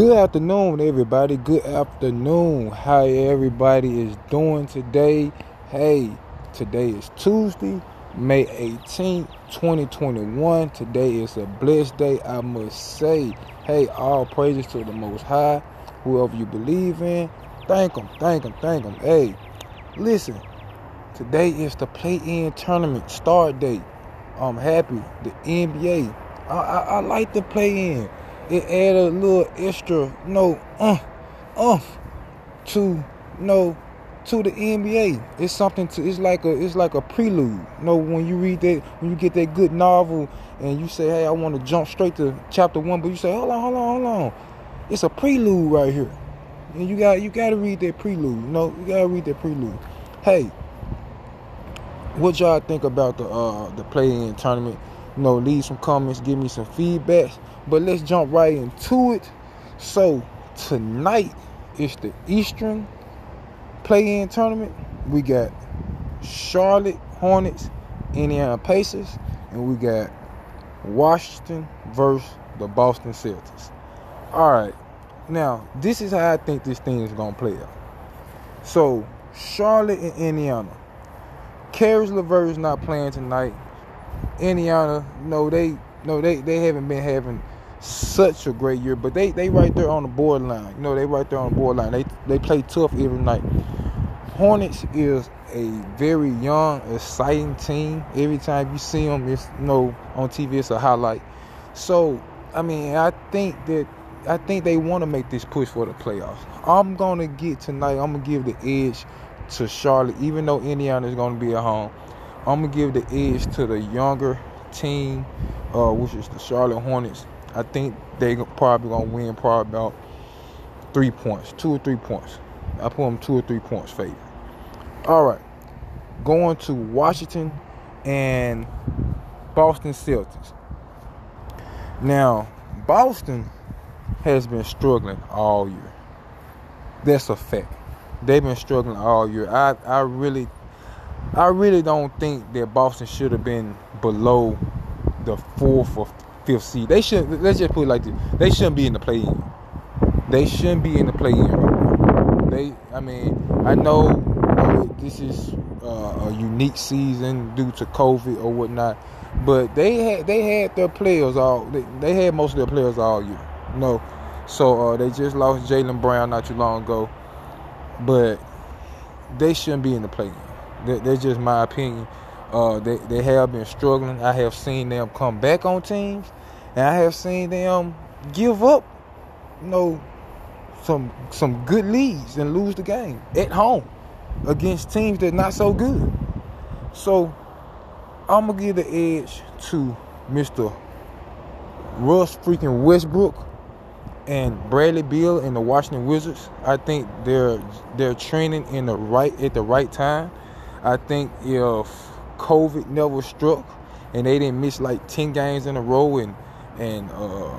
Good afternoon, everybody. Good afternoon. How everybody is doing today? Hey, today is Tuesday, May 18th, 2021. Today is a blessed day, I must say. Hey, all praises to the Most High. Whoever you believe in, thank Him, thank Him, thank Him. Hey, listen, today is the play-in tournament start date. I'm happy. The NBA. I, I, I like the play-in it add a little extra no uh uh to no to the NBA. It's something to it's like a it's like a prelude. You know, when you read that when you get that good novel and you say, Hey, I want to jump straight to chapter one, but you say, Hold on, hold on, hold on. It's a prelude right here. And you got you gotta read that prelude. You know, you gotta read that prelude. Hey, what y'all think about the uh the play in tournament? You know, leave some comments, give me some feedback. But let's jump right into it. So tonight is the Eastern play-in tournament. We got Charlotte Hornets, Indiana Pacers, and we got Washington versus the Boston Celtics. All right. Now, this is how I think this thing is going to play out. So, Charlotte and Indiana. Caris LeVert is not playing tonight. Indiana, no, they no, they they haven't been having such a great year, but they they right there on the borderline. You know, they right there on the borderline. They they play tough every night. Hornets is a very young, exciting team. Every time you see them, it's you know on TV, it's a highlight. So, I mean, I think that I think they want to make this push for the playoffs. I'm gonna get tonight. I'm gonna give the edge to Charlotte, even though Indiana is gonna be at home. I'm gonna give the edge to the younger team, uh, which is the Charlotte Hornets. I think they probably gonna win probably about three points, two or three points. I put them two or three points favor. All right, going to Washington and Boston Celtics. Now, Boston has been struggling all year. That's a fact. They've been struggling all year. I, I really I really don't think that Boston should have been below the fourth or fifth seed. They should. Let's just put it like this: they shouldn't be in the play-in. They shouldn't be in the play-in right They. I mean, I know this is uh, a unique season due to COVID or whatnot, but they had they had their players all. They, they had most of their players all year. no, so uh, they just lost Jaylen Brown not too long ago, but they shouldn't be in the play-in. That's just my opinion. Uh, they, they have been struggling. I have seen them come back on teams, and I have seen them give up, you know, some some good leads and lose the game at home against teams that not so good. So I'm gonna give the edge to Mr. Russ freaking Westbrook and Bradley Beal and the Washington Wizards. I think they're they're training in the right at the right time. I think if COVID never struck and they didn't miss like 10 games in a row and and uh,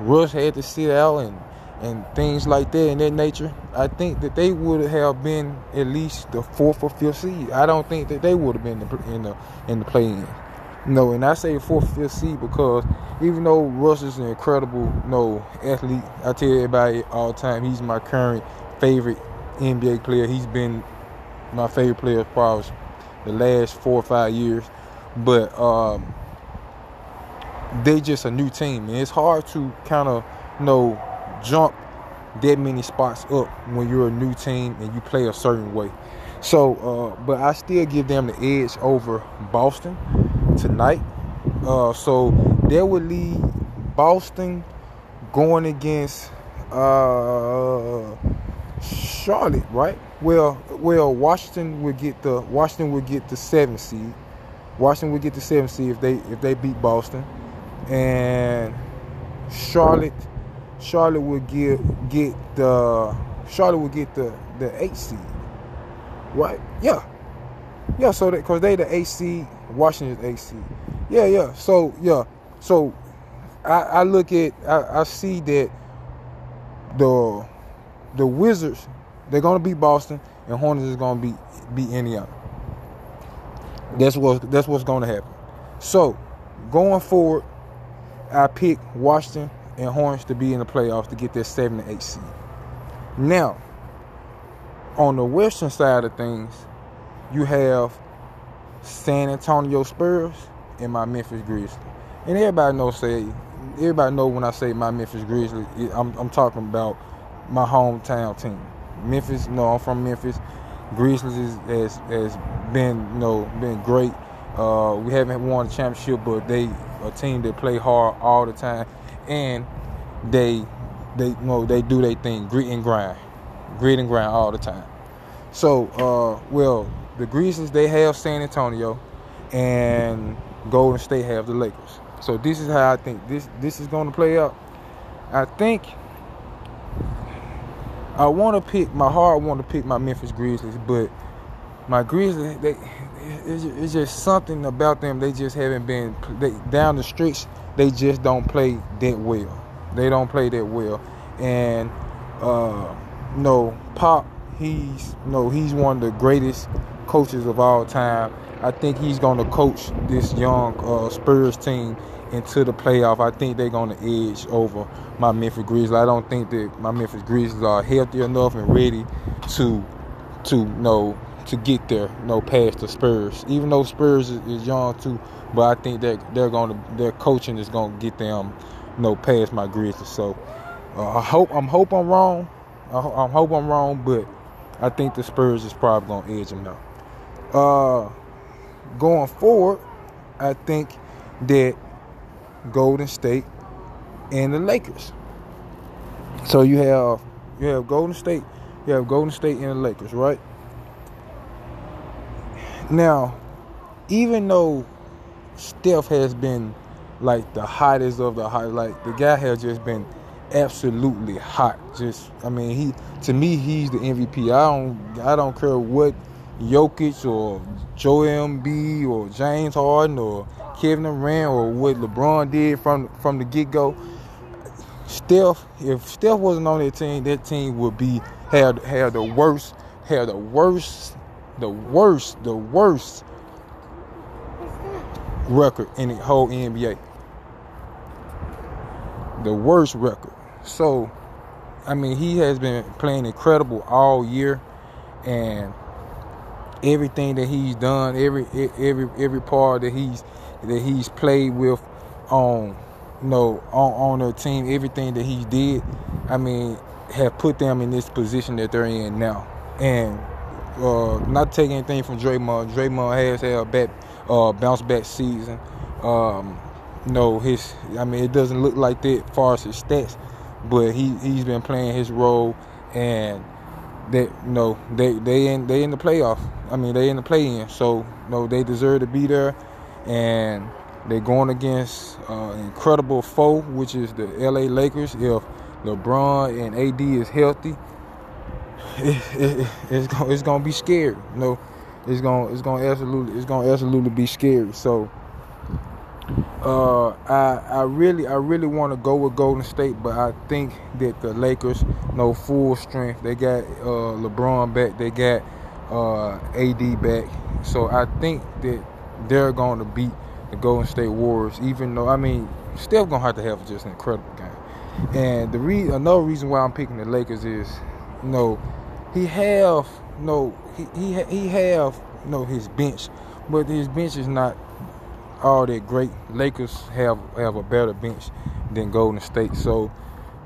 Russ had to sit out and and things like that in that nature, I think that they would have been at least the fourth or fifth seed. I don't think that they would have been in the in the play-in. No, and I say fourth, fifth seed because even though Russ is an incredible, you know, athlete, I tell everybody all the time he's my current favorite NBA player. He's been my favorite player probably the last four or five years. But um, they just a new team, and it's hard to kind of you know jump that many spots up when you're a new team and you play a certain way. So, uh, but I still give them the edge over Boston tonight. Uh, so that would lead Boston going against uh, Charlotte, right? Well, well, Washington would get the Washington would get the seventh seed. Washington would get the seventh seed if they if they beat Boston, and Charlotte Charlotte would get get the Charlotte would get the the eighth seed. Right? Yeah, yeah. So that because they the eighth seed, Washington's eighth seed. Yeah, yeah. So yeah. So I, I look at I, I see that the the Wizards, they're gonna beat Boston, and Hornets is gonna beat beat Indiana. That's what that's what's gonna happen. So, going forward, I pick Washington and Hornets to be in the playoffs to get their seven and eight seed. Now, on the western side of things, you have San Antonio Spurs and my Memphis Grizzlies. And everybody knows say everybody know when I say my Memphis Grizzlies, I'm, I'm talking about my hometown team. Memphis, no, I'm from Memphis. Grizzlies has has been you know been great. Uh, we haven't won a championship, but they a team that play hard all the time, and they they you know they do their thing, grit and grind, grit and grind all the time. So, uh, well, the Grizzlies they have San Antonio, and Golden State have the Lakers. So this is how I think this this is going to play out. I think I want to pick my heart. Want to pick my Memphis Grizzlies, but my Grizzlies, they it's, just something about them. They just haven't been they, down the streets. They just don't play that well. They don't play that well, and uh, no Pop. He's no he's one of the greatest coaches of all time. I think he's going to coach this young uh, Spurs team into the playoff. I think they're going to edge over my Memphis Grizzlies. I don't think that my Memphis Grizzlies are healthy enough and ready to to you know to get there, you know, past the Spurs. Even though Spurs is, is young too, but I think that they're going to their coaching is going to get them, you know, past my Grizzlies. So uh, I hope I'm hope I'm wrong. I, I hope I'm wrong, but I think the Spurs is probably going to edge them out. Uh, going forward, I think that Golden State and the Lakers. So you have you have Golden State, you have Golden State and the Lakers, right? Now, even though Steph has been like the hottest of the hot, like the guy has just been absolutely hot. Just I mean, he to me he's the MVP. I don't I don't care what Jokic or Joel Embiid or James Harden or Kevin Durant or what LeBron did from from the get go. Steph, if Steph wasn't on that team, that team would be had had the worst, had the worst, the worst, the worst record in the whole NBA. The worst record. So, I mean, he has been playing incredible all year, and everything that he's done, every every every part that he's that he's played with on you know on, on the team, everything that he did, I mean, have put them in this position that they're in now. And uh, not taking anything from Draymond. Draymond has had a back, uh, bounce back season. Um, you know, his I mean it doesn't look like that as far as his stats, but he he's been playing his role and that you know they they in they in the playoff. I mean they in the play in, so you know they deserve to be there, and they're going against uh, incredible foe, which is the L.A. Lakers. If LeBron and AD is healthy, it, it, it's gonna it's gonna be scary. You know, it's gonna it's gonna absolutely it's gonna absolutely be scary. So uh, I I really I really want to go with Golden State, but I think that the Lakers know full strength. They got uh, LeBron back. They got uh, AD back. So I think that they're going to beat the Golden State Warriors. Even though I mean, still gonna have to have just an incredible game. And the re- another reason why I'm picking the Lakers is, you know, he have you no know, he he he have you know his bench, but his bench is not all that great. Lakers have have a better bench than Golden State. So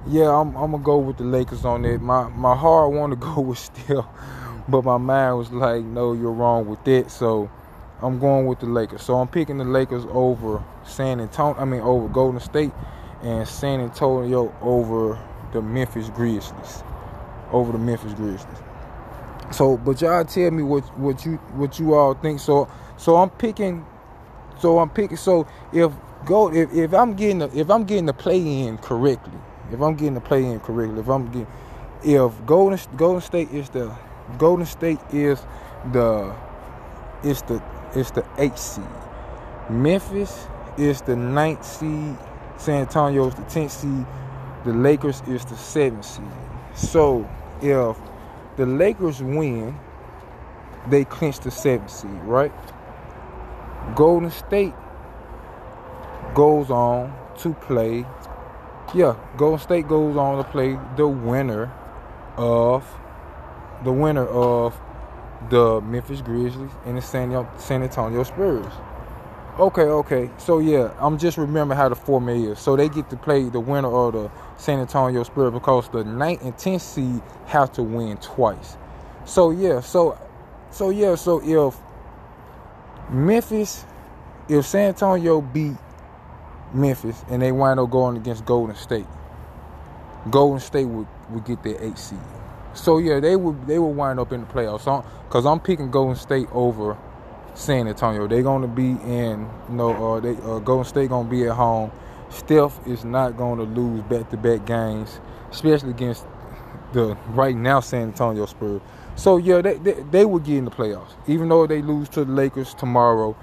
yeah, I'm, I'm gonna go with the Lakers on that. My my heart want to go with Steph, but my mind was like, no, you're wrong with that. So I'm going with the Lakers. So I'm picking the Lakers over San Antonio. I mean over Golden State and San Antonio over the Memphis Grizzlies. Over the Memphis Grizzlies. So, but y'all tell me what what you what you all think. So, so I'm picking so I'm picking. So if go if, if I'm getting the, if I'm getting the play in correctly, if I'm getting the play in correctly, if I'm getting if Golden Golden State is the Golden State is the is the is the eighth seed. Memphis is the ninth seed. San Antonio is the tenth seed. The Lakers is the seventh seed. So if the Lakers win, they clinch the seventh seed, right? Golden State goes on to play yeah, Golden State goes on to play the winner of the winner of the Memphis Grizzlies and the San, Antonio Spurs. Okay, okay. So yeah, I'm just remembering how the format is. So they get to play the winner of the San Antonio Spurs because the 9th and 10th seed have to win twice. So yeah, so so yeah, so if Memphis, if San Antonio beat Memphis and they wind up going against Golden State, Golden State would, would get their eight seed. So yeah, they would they would wind up in the playoffs. Because I'm picking Golden State over San Antonio. They're to be in, you know, uh, they uh, Golden State to be at home. Steph is not to lose back-to-back games, especially against the right now San Antonio Spurs. So yeah, they, they, they would get in the playoffs. Even though they lose to the Lakers tomorrow,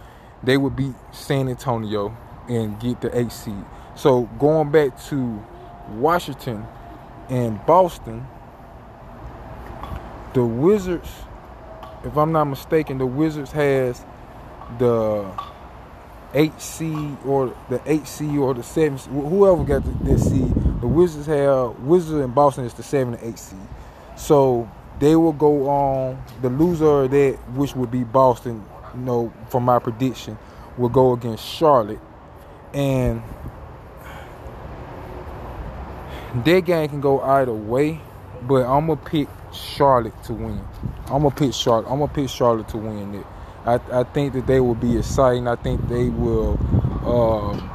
they would beat San Antonio and get the eight seed. So going back to Washington and Boston, the Wizards, if I'm not mistaken, the Wizards has the eight seed or the eight seed or the seven whoever got the seed. The Wizards have Wizards and Boston is the seven and eight seed. So they will go on the loser of that, which would be Boston, you know, from my prediction, will go against Charlotte. And that game can go either way, but I'm gonna pick Charlotte to win. I'm gonna pick Charlotte. I'm gonna pick Charlotte to win it. I, I think that they will be exciting. I think they will. Um,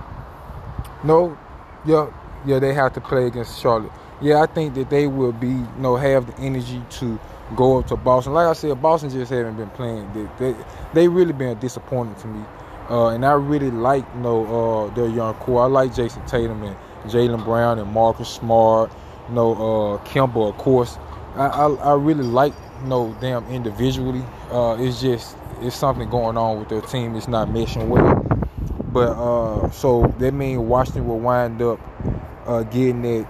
no, yeah, yeah, they have to play against Charlotte. Yeah, I think that they will be, you know, have the energy to go up to Boston. Like I said, Boston just haven't been playing. They they, they really been disappointing to me. Uh, and I really like, you know, uh, their young core. I like Jayson Tatum and Jaylen Brown and Marcus Smart. You know, uh, Kemba, of course. I, I, I really like you know them individually. Uh, it's just it's something going on with their team. It's not meshing well. But uh, so that means Washington will wind up uh, getting that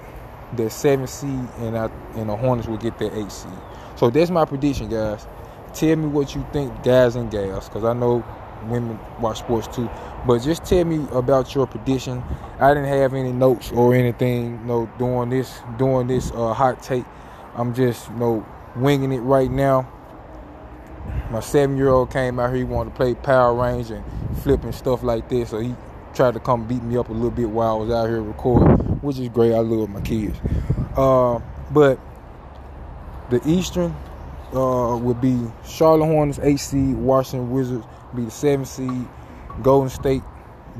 that seven seed, and I, and the Hornets will get that eight seed. So that's my prediction, guys. Tell me what you think, guys and gals, because I know women watch sports too. But just tell me about your prediction. I didn't have any notes or anything, you know, doing this, doing this uh, hot take. I'm just, you know, winging it right now. My seven-year-old came out here. He wanted to play Power Range and flipping stuff like this, so he tried to come beat me up a little bit while I was out here recording, which is great. I love my kids. Uh, but the Eastern uh, would be Charlotte Hornets, eight seed. Washington Wizards be the seven seed. Golden State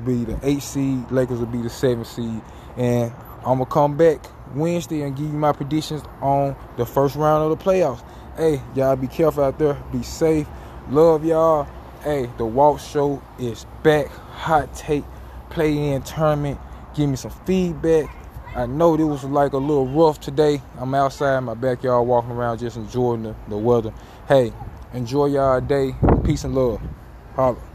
be the eight seed. Lakers will be the seven seed. And I'm gonna come back Wednesday and give you my predictions on the first round of the playoffs. Hey, y'all be careful out there. Be safe. Love y'all. Hey, the Walk Show is back. Hot take, play in tournament. Give me some feedback. I know it was like a little rough today. I'm outside in my backyard walking around just enjoying the, the weather. Hey, enjoy y'all day. Peace and love. Holla.